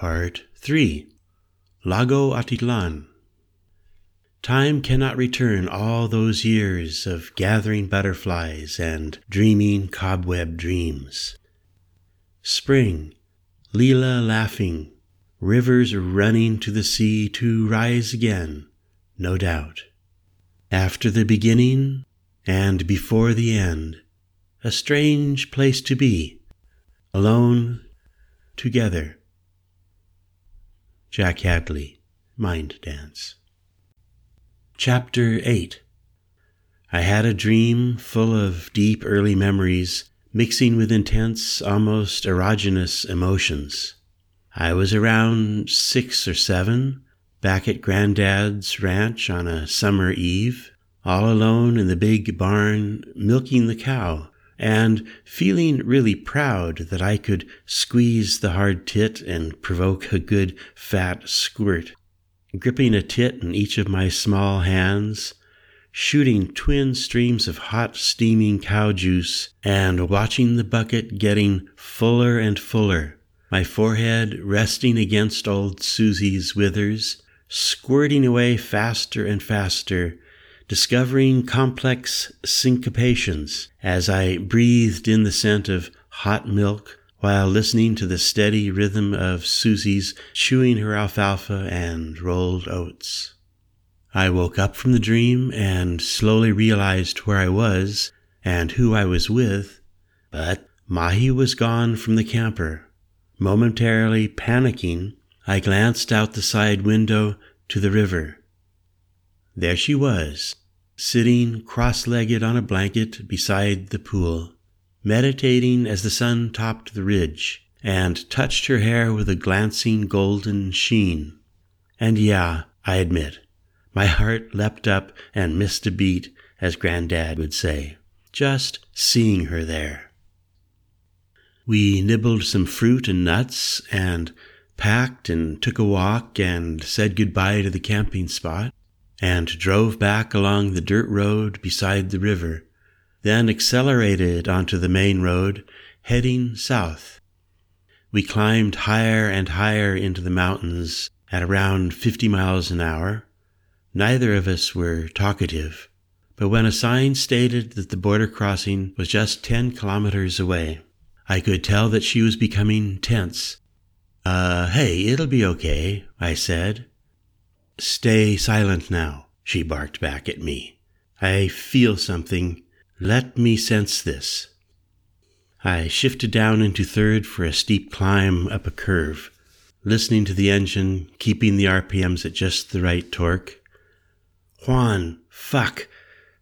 Part 3 Lago Atitlan. Time cannot return all those years of gathering butterflies and dreaming cobweb dreams. Spring, Leela laughing, rivers running to the sea to rise again, no doubt. After the beginning and before the end, a strange place to be, alone, together. Jack Hadley, Mind Dance. Chapter 8 I had a dream full of deep early memories, mixing with intense, almost erogenous emotions. I was around six or seven, back at Granddad's ranch on a summer eve, all alone in the big barn, milking the cow, and feeling really proud that I could squeeze the hard tit and provoke a good fat squirt. Gripping a tit in each of my small hands, shooting twin streams of hot, steaming cow juice, and watching the bucket getting fuller and fuller, my forehead resting against old Susie's withers, squirting away faster and faster, discovering complex syncopations as I breathed in the scent of hot milk while listening to the steady rhythm of Susie's chewing her alfalfa and rolled oats. I woke up from the dream and slowly realized where I was and who I was with, but Mahi was gone from the camper. Momentarily panicking, I glanced out the side window to the river. There she was, sitting cross legged on a blanket beside the pool meditating as the sun topped the ridge and touched her hair with a glancing golden sheen. And yeah, I admit, my heart leapt up and missed a beat, as Grandad would say, just seeing her there. We nibbled some fruit and nuts and packed and took a walk and said goodbye to the camping spot and drove back along the dirt road beside the river then accelerated onto the main road, heading south. We climbed higher and higher into the mountains at around 50 miles an hour. Neither of us were talkative, but when a sign stated that the border crossing was just 10 kilometers away, I could tell that she was becoming tense. Uh, hey, it'll be okay, I said. Stay silent now, she barked back at me. I feel something let me sense this. I shifted down into third for a steep climb up a curve, listening to the engine, keeping the RPMs at just the right torque. Juan, fuck,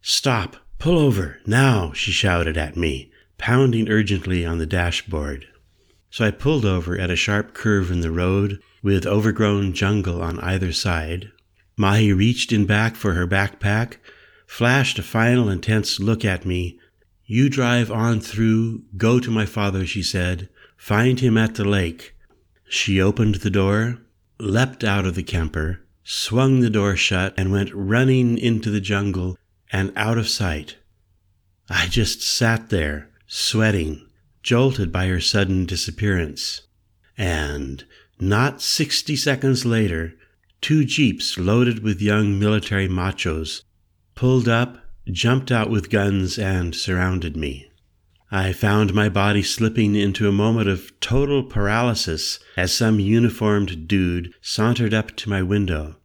stop, pull over, now, she shouted at me, pounding urgently on the dashboard. So I pulled over at a sharp curve in the road with overgrown jungle on either side. Mahi reached in back for her backpack, flashed a final intense look at me. You drive on through, go to my father, she said. Find him at the lake. She opened the door, leapt out of the camper, swung the door shut, and went running into the jungle and out of sight. I just sat there, sweating, jolted by her sudden disappearance. And not sixty seconds later, two jeeps loaded with young military machos pulled up, jumped out with guns, and surrounded me. I found my body slipping into a moment of total paralysis as some uniformed dude sauntered up to my window.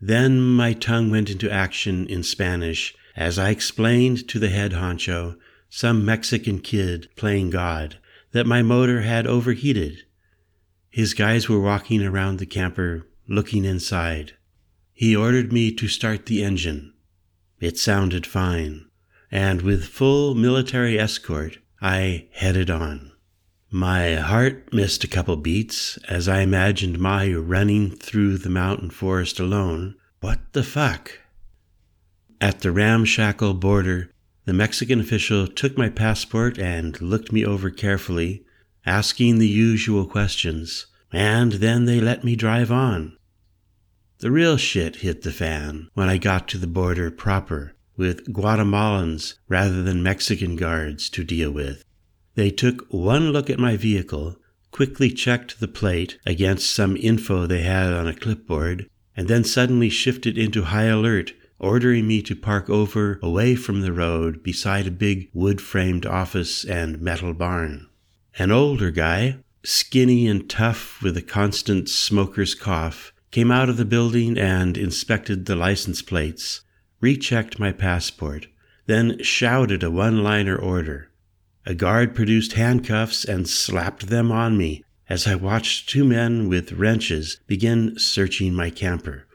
Then my tongue went into action in Spanish as I explained to the head honcho, some Mexican kid playing God, that my motor had overheated. His guys were walking around the camper, looking inside. He ordered me to start the engine. It sounded fine, and with full military escort, I headed on. My heart missed a couple beats as I imagined Mahi running through the mountain forest alone. What the fuck? At the ramshackle border, the Mexican official took my passport and looked me over carefully, asking the usual questions, and then they let me drive on. The real shit hit the fan when I got to the border proper, with Guatemalans rather than Mexican guards to deal with. They took one look at my vehicle, quickly checked the plate against some info they had on a clipboard, and then suddenly shifted into high alert, ordering me to park over away from the road beside a big wood framed office and metal barn. An older guy, skinny and tough with a constant smoker's cough, came out of the building and inspected the license plates, rechecked my passport, then shouted a one liner order. A guard produced handcuffs and slapped them on me as I watched two men with wrenches begin searching my camper.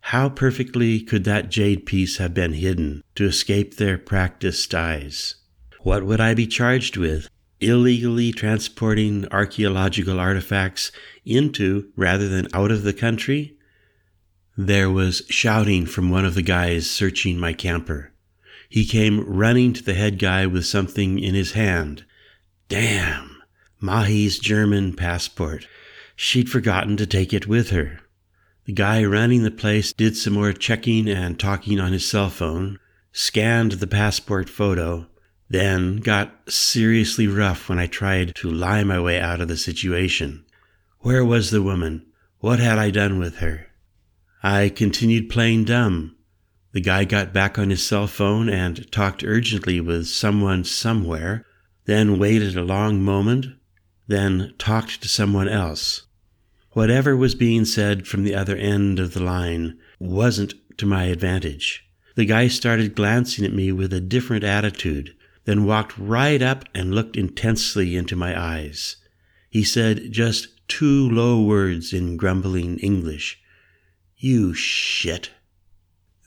How perfectly could that jade piece have been hidden to escape their practiced eyes? What would I be charged with? Illegally transporting archaeological artifacts into rather than out of the country? There was shouting from one of the guys searching my camper. He came running to the head guy with something in his hand. Damn! Mahi's German passport. She'd forgotten to take it with her. The guy running the place did some more checking and talking on his cell phone, scanned the passport photo, then got seriously rough when I tried to lie my way out of the situation. Where was the woman? What had I done with her? I continued playing dumb, the guy got back on his cell phone and talked urgently with someone somewhere, then waited a long moment, then talked to someone else. Whatever was being said from the other end of the line wasn't to my advantage. The guy started glancing at me with a different attitude, then walked right up and looked intensely into my eyes. He said just two low words in grumbling English. You shit.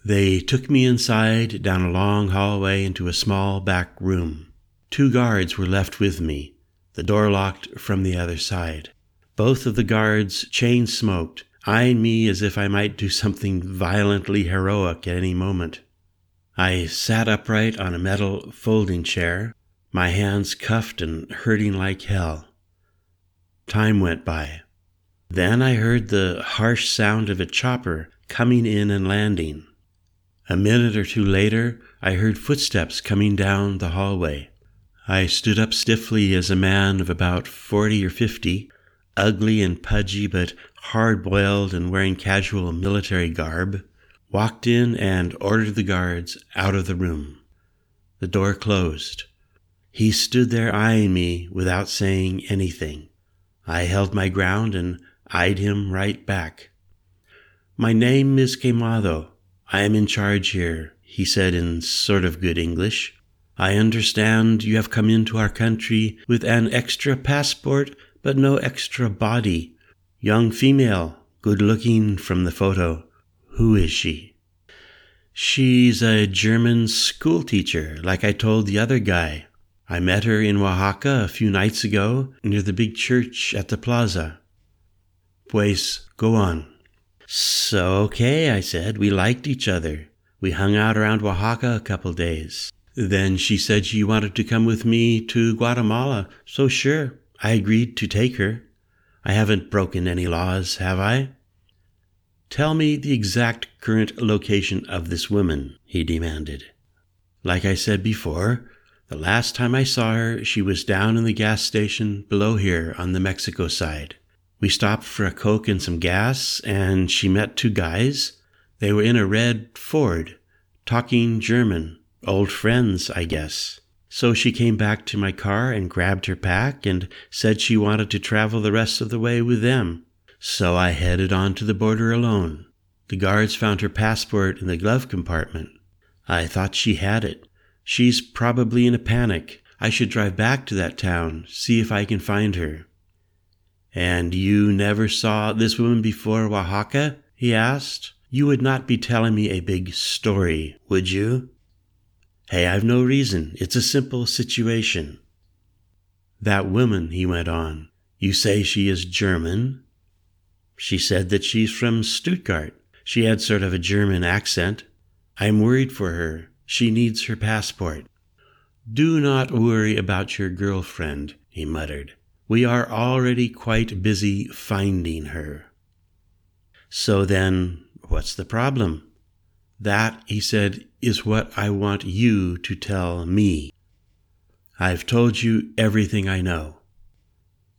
They took me inside down a long hallway into a small back room. Two guards were left with me, the door locked from the other side. Both of the guards chain smoked, eyeing me as if I might do something violently heroic at any moment. I sat upright on a metal folding chair, my hands cuffed and hurting like hell. Time went by. Then I heard the harsh sound of a chopper coming in and landing. A minute or two later, I heard footsteps coming down the hallway. I stood up stiffly as a man of about forty or fifty, ugly and pudgy but hard boiled and wearing casual military garb, walked in and ordered the guards out of the room. The door closed. He stood there eyeing me without saying anything. I held my ground and eyed him right back. My name is Quemado, I am in charge here, he said in sort of good English. I understand you have come into our country with an extra passport, but no extra body. Young female, good looking from the photo. Who is she? She's a German schoolteacher, like I told the other guy. I met her in Oaxaca a few nights ago near the big church at the plaza. Pues, go on. So, okay, I said. We liked each other. We hung out around Oaxaca a couple days. Then she said she wanted to come with me to Guatemala, so sure, I agreed to take her. I haven't broken any laws, have I? Tell me the exact current location of this woman, he demanded. Like I said before, the last time I saw her, she was down in the gas station below here on the Mexico side. We stopped for a Coke and some gas, and she met two guys. They were in a red Ford, talking German. Old friends, I guess. So she came back to my car and grabbed her pack and said she wanted to travel the rest of the way with them. So I headed on to the border alone. The guards found her passport in the glove compartment. I thought she had it. She's probably in a panic. I should drive back to that town, see if I can find her. And you never saw this woman before Oaxaca? he asked. You would not be telling me a big story, would you? Hey, I've no reason. It's a simple situation. That woman, he went on, you say she is German? She said that she's from Stuttgart. She had sort of a German accent. I'm worried for her. She needs her passport. Do not worry about your girlfriend, he muttered. We are already quite busy finding her. So then, what's the problem? That, he said, is what I want you to tell me. I've told you everything I know.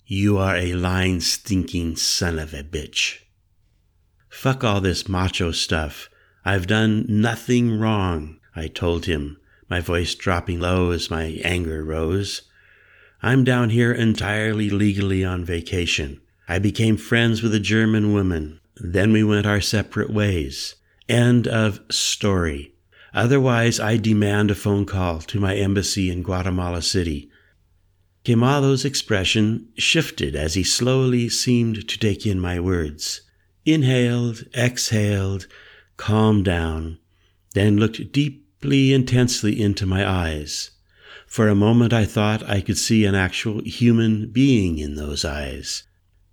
You are a lying, stinking son of a bitch. Fuck all this macho stuff. I've done nothing wrong, I told him, my voice dropping low as my anger rose. I'm down here entirely legally on vacation. I became friends with a German woman. Then we went our separate ways. End of story. Otherwise, I demand a phone call to my embassy in Guatemala City. Quemado's expression shifted as he slowly seemed to take in my words. Inhaled, exhaled, calmed down, then looked deeply, intensely into my eyes. For a moment I thought I could see an actual human being in those eyes.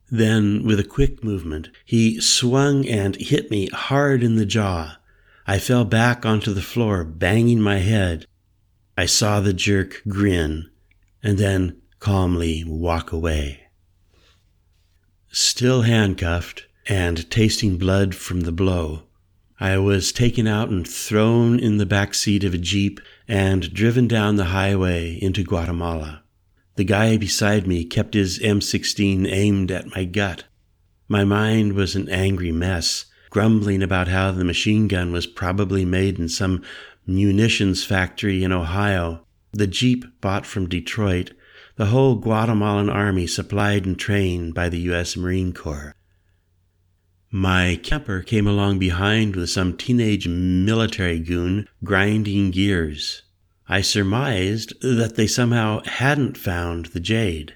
Then, with a quick movement, he swung and hit me hard in the jaw. I fell back onto the floor, banging my head. I saw the jerk grin and then calmly walk away. Still handcuffed and tasting blood from the blow, I was taken out and thrown in the back seat of a Jeep and driven down the highway into Guatemala. The guy beside me kept his M16 aimed at my gut. My mind was an angry mess, grumbling about how the machine gun was probably made in some munitions factory in Ohio, the Jeep bought from Detroit, the whole Guatemalan army supplied and trained by the U.S. Marine Corps. My camper came along behind with some teenage military goon grinding gears. I surmised that they somehow hadn't found the jade.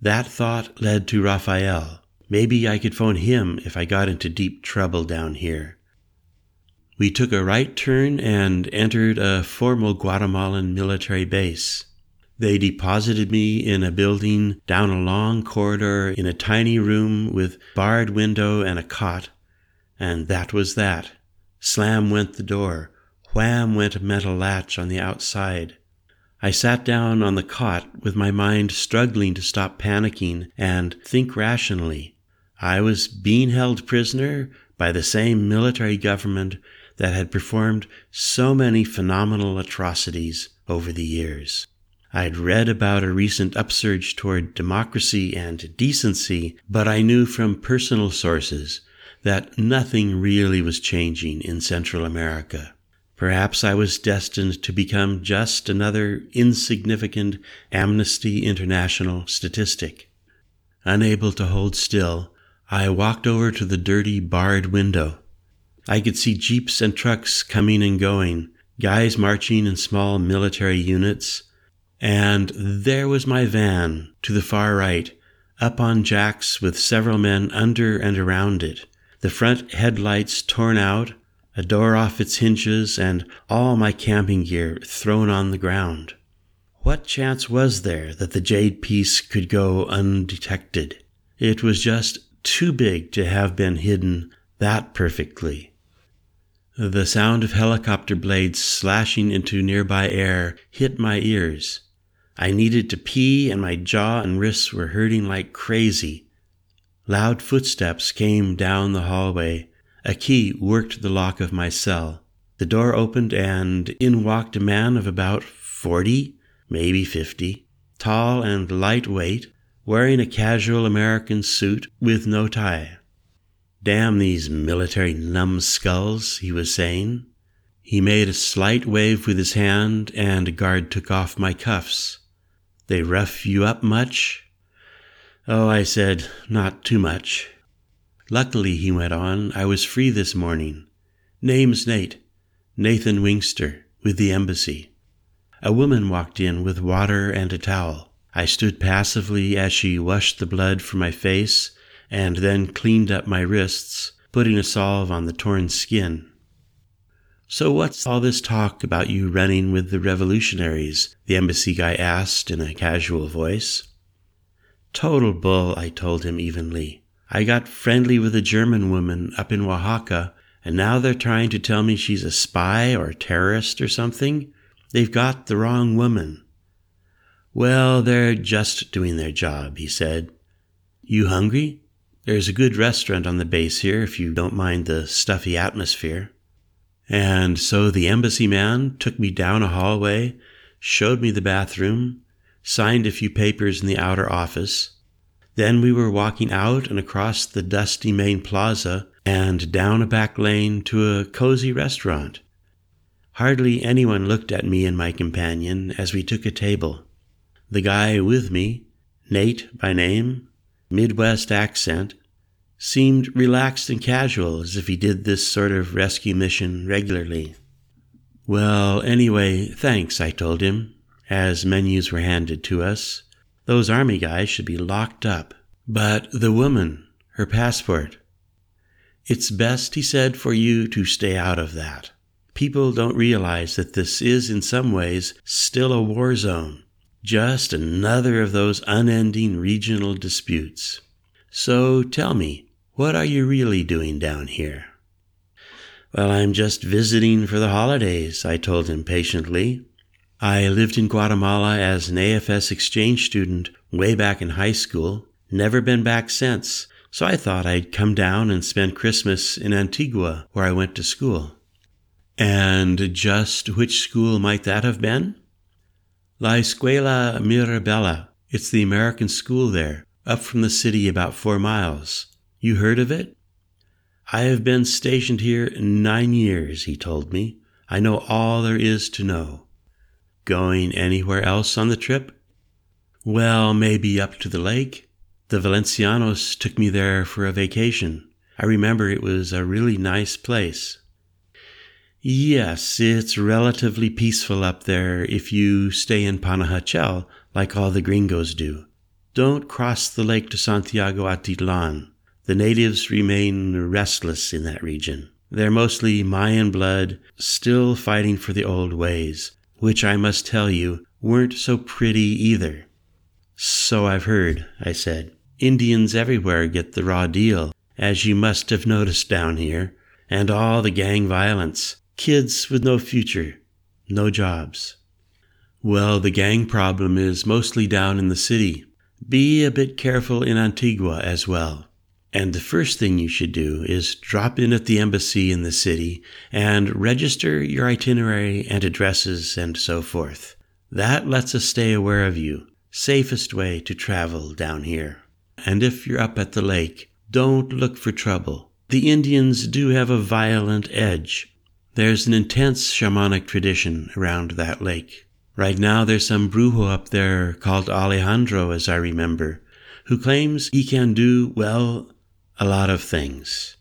That thought led to Raphael. Maybe I could phone him if I got into deep trouble down here. We took a right turn and entered a formal Guatemalan military base. They deposited me in a building down a long corridor in a tiny room with barred window and a cot, and that was that. Slam went the door. Wham went a metal latch on the outside. I sat down on the cot with my mind struggling to stop panicking and think rationally. I was being held prisoner by the same military government that had performed so many phenomenal atrocities over the years. I'd read about a recent upsurge toward democracy and decency, but I knew from personal sources that nothing really was changing in Central America. Perhaps I was destined to become just another insignificant Amnesty International statistic. Unable to hold still, I walked over to the dirty barred window. I could see jeeps and trucks coming and going, guys marching in small military units, and there was my van to the far right, up on jacks with several men under and around it, the front headlights torn out, a door off its hinges, and all my camping gear thrown on the ground. What chance was there that the jade piece could go undetected? It was just too big to have been hidden that perfectly. The sound of helicopter blades slashing into nearby air hit my ears. I needed to pee, and my jaw and wrists were hurting like crazy. Loud footsteps came down the hallway, a key worked the lock of my cell. The door opened, and in walked a man of about forty, maybe fifty, tall and lightweight, wearing a casual American suit with no tie. Damn these military numbskulls, he was saying. He made a slight wave with his hand, and a guard took off my cuffs. They rough you up much? Oh, I said, not too much. Luckily, he went on, I was free this morning. Name's Nate, Nathan Wingster, with the embassy. A woman walked in with water and a towel. I stood passively as she washed the blood from my face and then cleaned up my wrists, putting a salve on the torn skin. So, what's all this talk about you running with the revolutionaries? the embassy guy asked in a casual voice. Total bull, I told him evenly. I got friendly with a German woman up in Oaxaca, and now they're trying to tell me she's a spy or a terrorist or something. They've got the wrong woman. Well, they're just doing their job, he said. You hungry? There's a good restaurant on the base here if you don't mind the stuffy atmosphere. And so the embassy man took me down a hallway, showed me the bathroom, signed a few papers in the outer office, Then we were walking out and across the dusty main plaza and down a back lane to a cozy restaurant. Hardly anyone looked at me and my companion as we took a table. The guy with me, Nate by name, Midwest accent, seemed relaxed and casual as if he did this sort of rescue mission regularly. Well, anyway, thanks, I told him, as menus were handed to us. Those army guys should be locked up. But the woman, her passport. It's best, he said, for you to stay out of that. People don't realize that this is, in some ways, still a war zone, just another of those unending regional disputes. So tell me, what are you really doing down here? Well, I'm just visiting for the holidays, I told him patiently. I lived in Guatemala as an AFS exchange student way back in high school, never been back since, so I thought I'd come down and spend Christmas in Antigua, where I went to school. And just which school might that have been? La Escuela Mirabella. It's the American school there, up from the city about four miles. You heard of it? I have been stationed here nine years, he told me. I know all there is to know. Going anywhere else on the trip? Well, maybe up to the lake. The Valencianos took me there for a vacation. I remember it was a really nice place. Yes, it's relatively peaceful up there if you stay in Panajachel like all the gringos do. Don't cross the lake to Santiago Atitlan. The natives remain restless in that region. They're mostly Mayan blood, still fighting for the old ways which I must tell you weren't so pretty either. So I've heard, I said. Indians everywhere get the raw deal, as you must have noticed down here, and all the gang violence, kids with no future, no jobs. Well, the gang problem is mostly down in the city. Be a bit careful in Antigua as well. And the first thing you should do is drop in at the embassy in the city and register your itinerary and addresses and so forth. That lets us stay aware of you. Safest way to travel down here. And if you're up at the lake, don't look for trouble. The Indians do have a violent edge. There's an intense shamanic tradition around that lake. Right now, there's some brujo up there called Alejandro, as I remember, who claims he can do, well, a lot of things.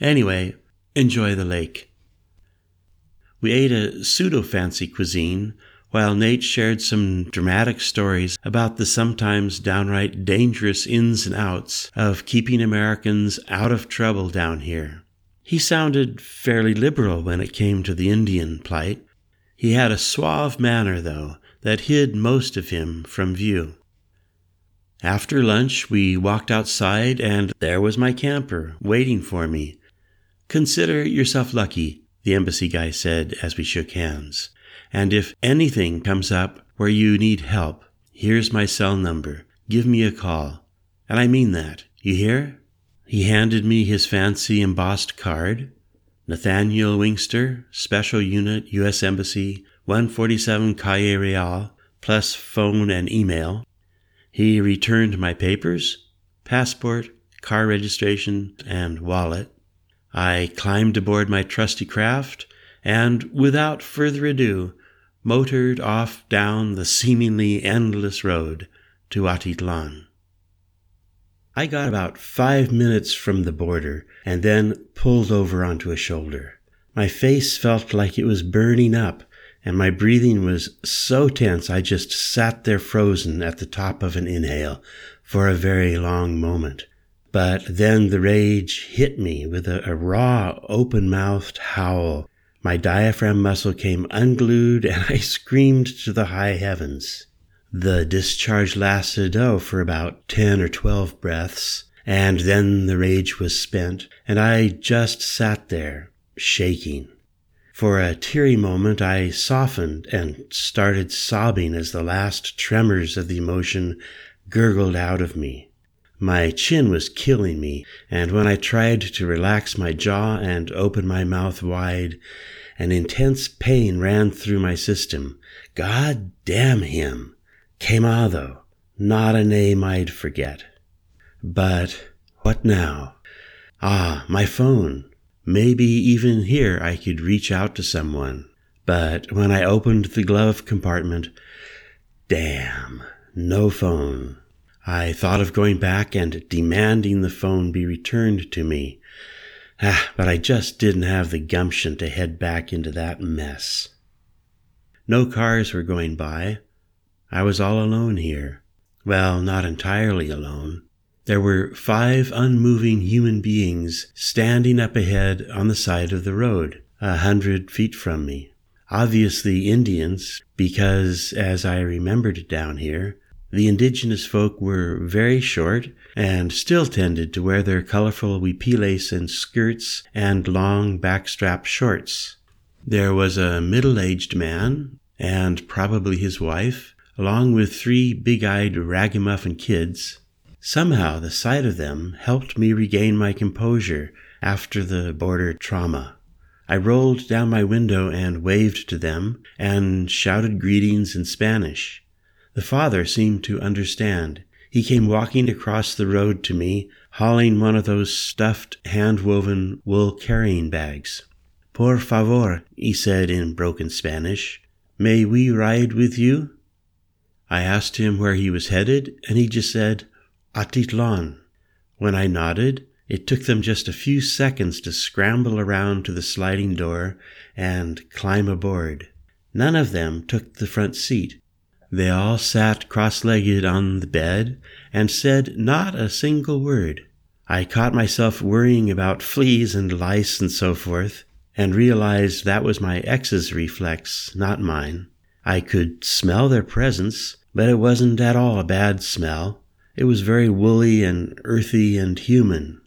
Anyway, enjoy the lake. We ate a pseudo fancy cuisine while Nate shared some dramatic stories about the sometimes downright dangerous ins and outs of keeping Americans out of trouble down here. He sounded fairly liberal when it came to the Indian plight. He had a suave manner, though, that hid most of him from view. After lunch, we walked outside, and there was my camper waiting for me. Consider yourself lucky, the embassy guy said as we shook hands. And if anything comes up where you need help, here's my cell number. Give me a call. And I mean that. You hear? He handed me his fancy embossed card. Nathaniel Wingster, Special Unit, U.S. Embassy, 147 Calle Real, plus phone and email. He returned my papers, passport, car registration, and wallet. I climbed aboard my trusty craft and, without further ado, motored off down the seemingly endless road to Atitlan. I got about five minutes from the border and then pulled over onto a shoulder. My face felt like it was burning up and my breathing was so tense I just sat there frozen at the top of an inhale for a very long moment. But then the rage hit me with a, a raw, open mouthed howl. My diaphragm muscle came unglued and I screamed to the high heavens. The discharge lasted, oh, for about 10 or 12 breaths, and then the rage was spent, and I just sat there, shaking. For a teary moment, I softened and started sobbing as the last tremors of the emotion gurgled out of me. My chin was killing me, and when I tried to relax my jaw and open my mouth wide, an intense pain ran through my system. God damn him! Quemado, not a name I'd forget. But what now? Ah, my phone. Maybe even here I could reach out to someone. But when I opened the glove compartment, damn, no phone. I thought of going back and demanding the phone be returned to me. Ah, but I just didn't have the gumption to head back into that mess. No cars were going by. I was all alone here. Well, not entirely alone. There were five unmoving human beings standing up ahead on the side of the road, a hundred feet from me. Obviously Indians, because, as I remembered down here, the indigenous folk were very short and still tended to wear their colorful huipiles and skirts and long backstrap shorts. There was a middle aged man, and probably his wife, along with three big eyed ragamuffin kids, Somehow the sight of them helped me regain my composure after the border trauma. I rolled down my window and waved to them and shouted greetings in Spanish. The father seemed to understand. He came walking across the road to me, hauling one of those stuffed, hand woven wool carrying bags. Por favor, he said in broken Spanish, may we ride with you? I asked him where he was headed, and he just said, Atitlan. When I nodded, it took them just a few seconds to scramble around to the sliding door and climb aboard. None of them took the front seat. They all sat cross legged on the bed and said not a single word. I caught myself worrying about fleas and lice and so forth, and realized that was my ex's reflex, not mine. I could smell their presence, but it wasn't at all a bad smell. It was very woolly and earthy and human.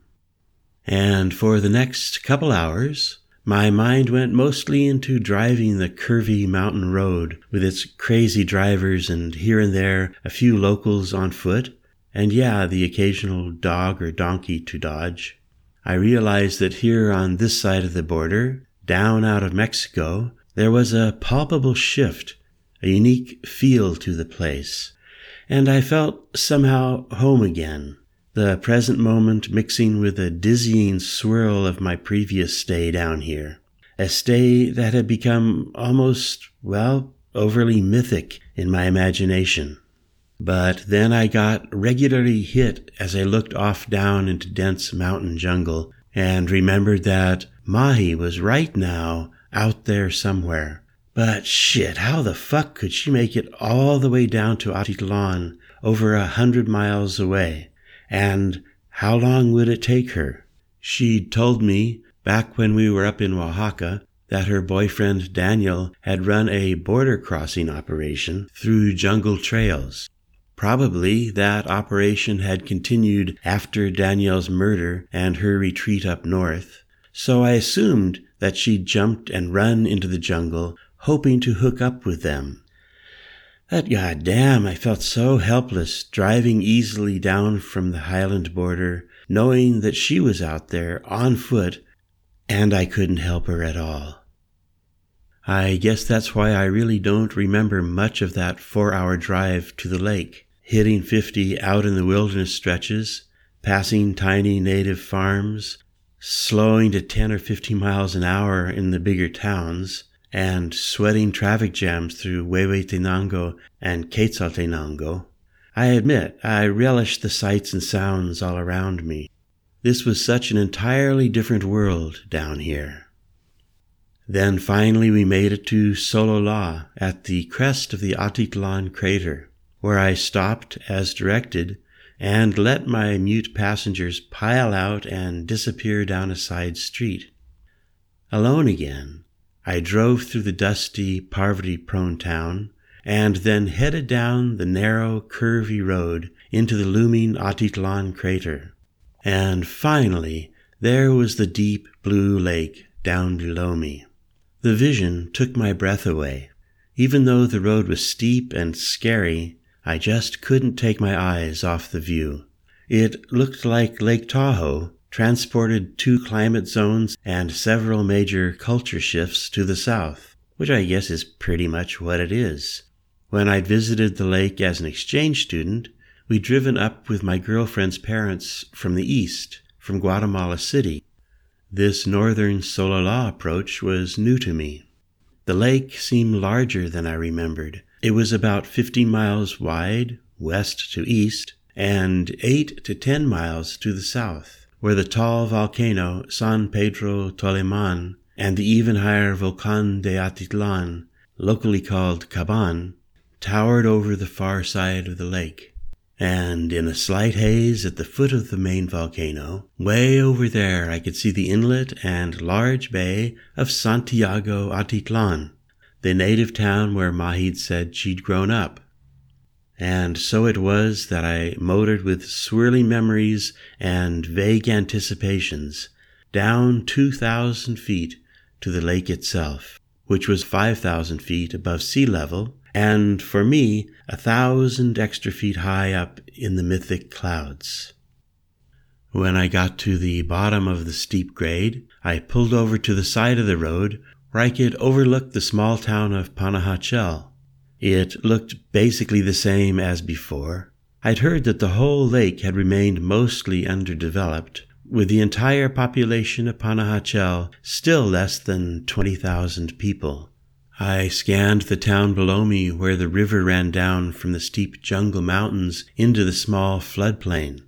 And for the next couple hours, my mind went mostly into driving the curvy mountain road with its crazy drivers and here and there a few locals on foot, and yeah, the occasional dog or donkey to dodge. I realized that here on this side of the border, down out of Mexico, there was a palpable shift, a unique feel to the place and I felt somehow home again, the present moment mixing with the dizzying swirl of my previous stay down here, a stay that had become almost, well, overly mythic in my imagination. But then I got regularly hit as I looked off down into dense mountain jungle and remembered that Mahi was right now out there somewhere, but shit, how the fuck could she make it all the way down to Atitlan, over a hundred miles away? And how long would it take her? She'd told me, back when we were up in Oaxaca, that her boyfriend Daniel had run a border crossing operation through jungle trails. Probably that operation had continued after Daniel's murder and her retreat up north, so I assumed that she'd jumped and run into the jungle hoping to hook up with them. That goddamn, I felt so helpless driving easily down from the Highland border, knowing that she was out there on foot and I couldn't help her at all. I guess that's why I really don't remember much of that four hour drive to the lake, hitting 50 out in the wilderness stretches, passing tiny native farms, slowing to 10 or 15 miles an hour in the bigger towns, and sweating traffic jams through Huehuetenango and Quetzaltenango, I admit I relished the sights and sounds all around me. This was such an entirely different world down here. Then finally we made it to Solola at the crest of the Atitlan crater, where I stopped as directed and let my mute passengers pile out and disappear down a side street. Alone again, I drove through the dusty, poverty prone town and then headed down the narrow, curvy road into the looming Atitlan crater. And finally, there was the deep blue lake down below me. The vision took my breath away. Even though the road was steep and scary, I just couldn't take my eyes off the view. It looked like Lake Tahoe, transported two climate zones and several major culture shifts to the south, which I guess is pretty much what it is. When I'd visited the lake as an exchange student, we'd driven up with my girlfriend's parents from the east, from Guatemala City. This northern Solola approach was new to me. The lake seemed larger than I remembered. It was about 50 miles wide, west to east, and 8 to 10 miles to the south, where the tall volcano San Pedro Toliman and the even higher Volcan de Atitlan, locally called Caban, towered over the far side of the lake. And in a slight haze at the foot of the main volcano, way over there, I could see the inlet and large bay of Santiago Atitlan, the native town where Mahi'd said she'd grown up. And so it was that I motored with swirling memories and vague anticipations down 2,000 feet to the lake itself, which was 5,000 feet above sea level and for me, a thousand extra feet high up in the mythic clouds. When I got to the bottom of the steep grade, I pulled over to the side of the road where I could overlook the small town of Panajachel. It looked basically the same as before. I'd heard that the whole lake had remained mostly underdeveloped, with the entire population of Panajachel still less than 20,000 people. I scanned the town below me where the river ran down from the steep jungle mountains into the small floodplain.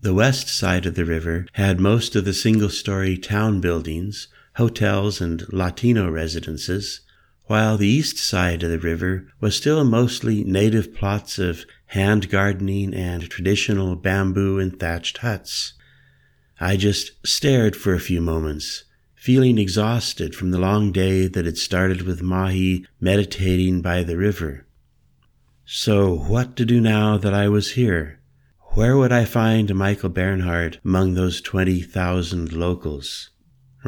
The west side of the river had most of the single story town buildings, hotels, and Latino residences, while the east side of the river was still mostly native plots of hand gardening and traditional bamboo and thatched huts. I just stared for a few moments, feeling exhausted from the long day that had started with Mahi meditating by the river. So, what to do now that I was here? Where would I find Michael Bernhard among those 20,000 locals?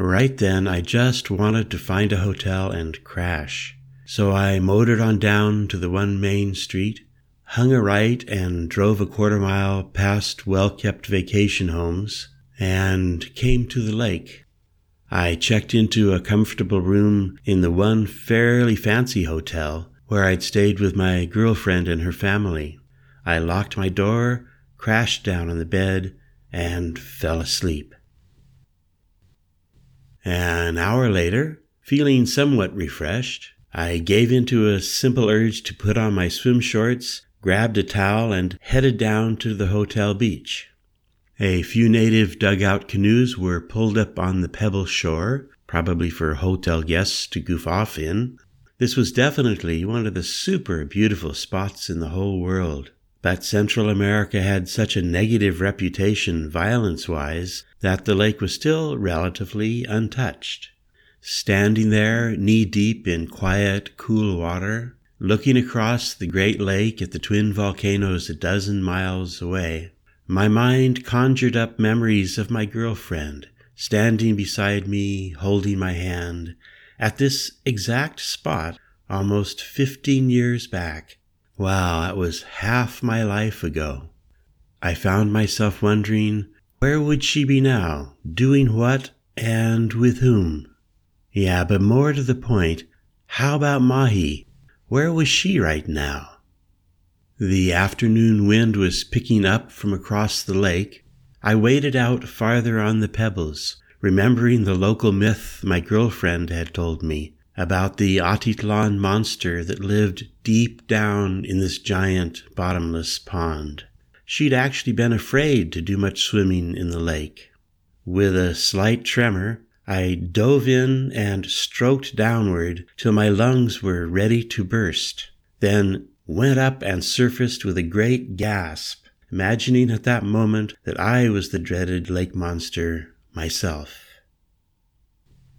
Right then, I just wanted to find a hotel and crash. So I motored on down to the one main street, hung a right, and drove a quarter mile past well kept vacation homes, and came to the lake. I checked into a comfortable room in the one fairly fancy hotel where I'd stayed with my girlfriend and her family. I locked my door, crashed down on the bed, and fell asleep. An hour later, feeling somewhat refreshed, I gave in to a simple urge to put on my swim shorts, grabbed a towel, and headed down to the hotel beach. A few native dugout canoes were pulled up on the pebble shore, probably for hotel guests to goof off in. This was definitely one of the super beautiful spots in the whole world. But Central America had such a negative reputation violence wise that the lake was still relatively untouched. Standing there, knee deep in quiet, cool water, looking across the great lake at the twin volcanoes a dozen miles away, my mind conjured up memories of my girlfriend standing beside me, holding my hand, at this exact spot almost 15 years back. Wow, that was half my life ago. I found myself wondering where would she be now, doing what, and with whom? Yeah, but more to the point, how about Mahi? Where was she right now? The afternoon wind was picking up from across the lake. I waded out farther on the pebbles, remembering the local myth my girlfriend had told me about the Atitlan monster that lived deep down in this giant bottomless pond. She'd actually been afraid to do much swimming in the lake. With a slight tremor, I dove in and stroked downward till my lungs were ready to burst. Then went up and surfaced with a great gasp, imagining at that moment that I was the dreaded lake monster myself.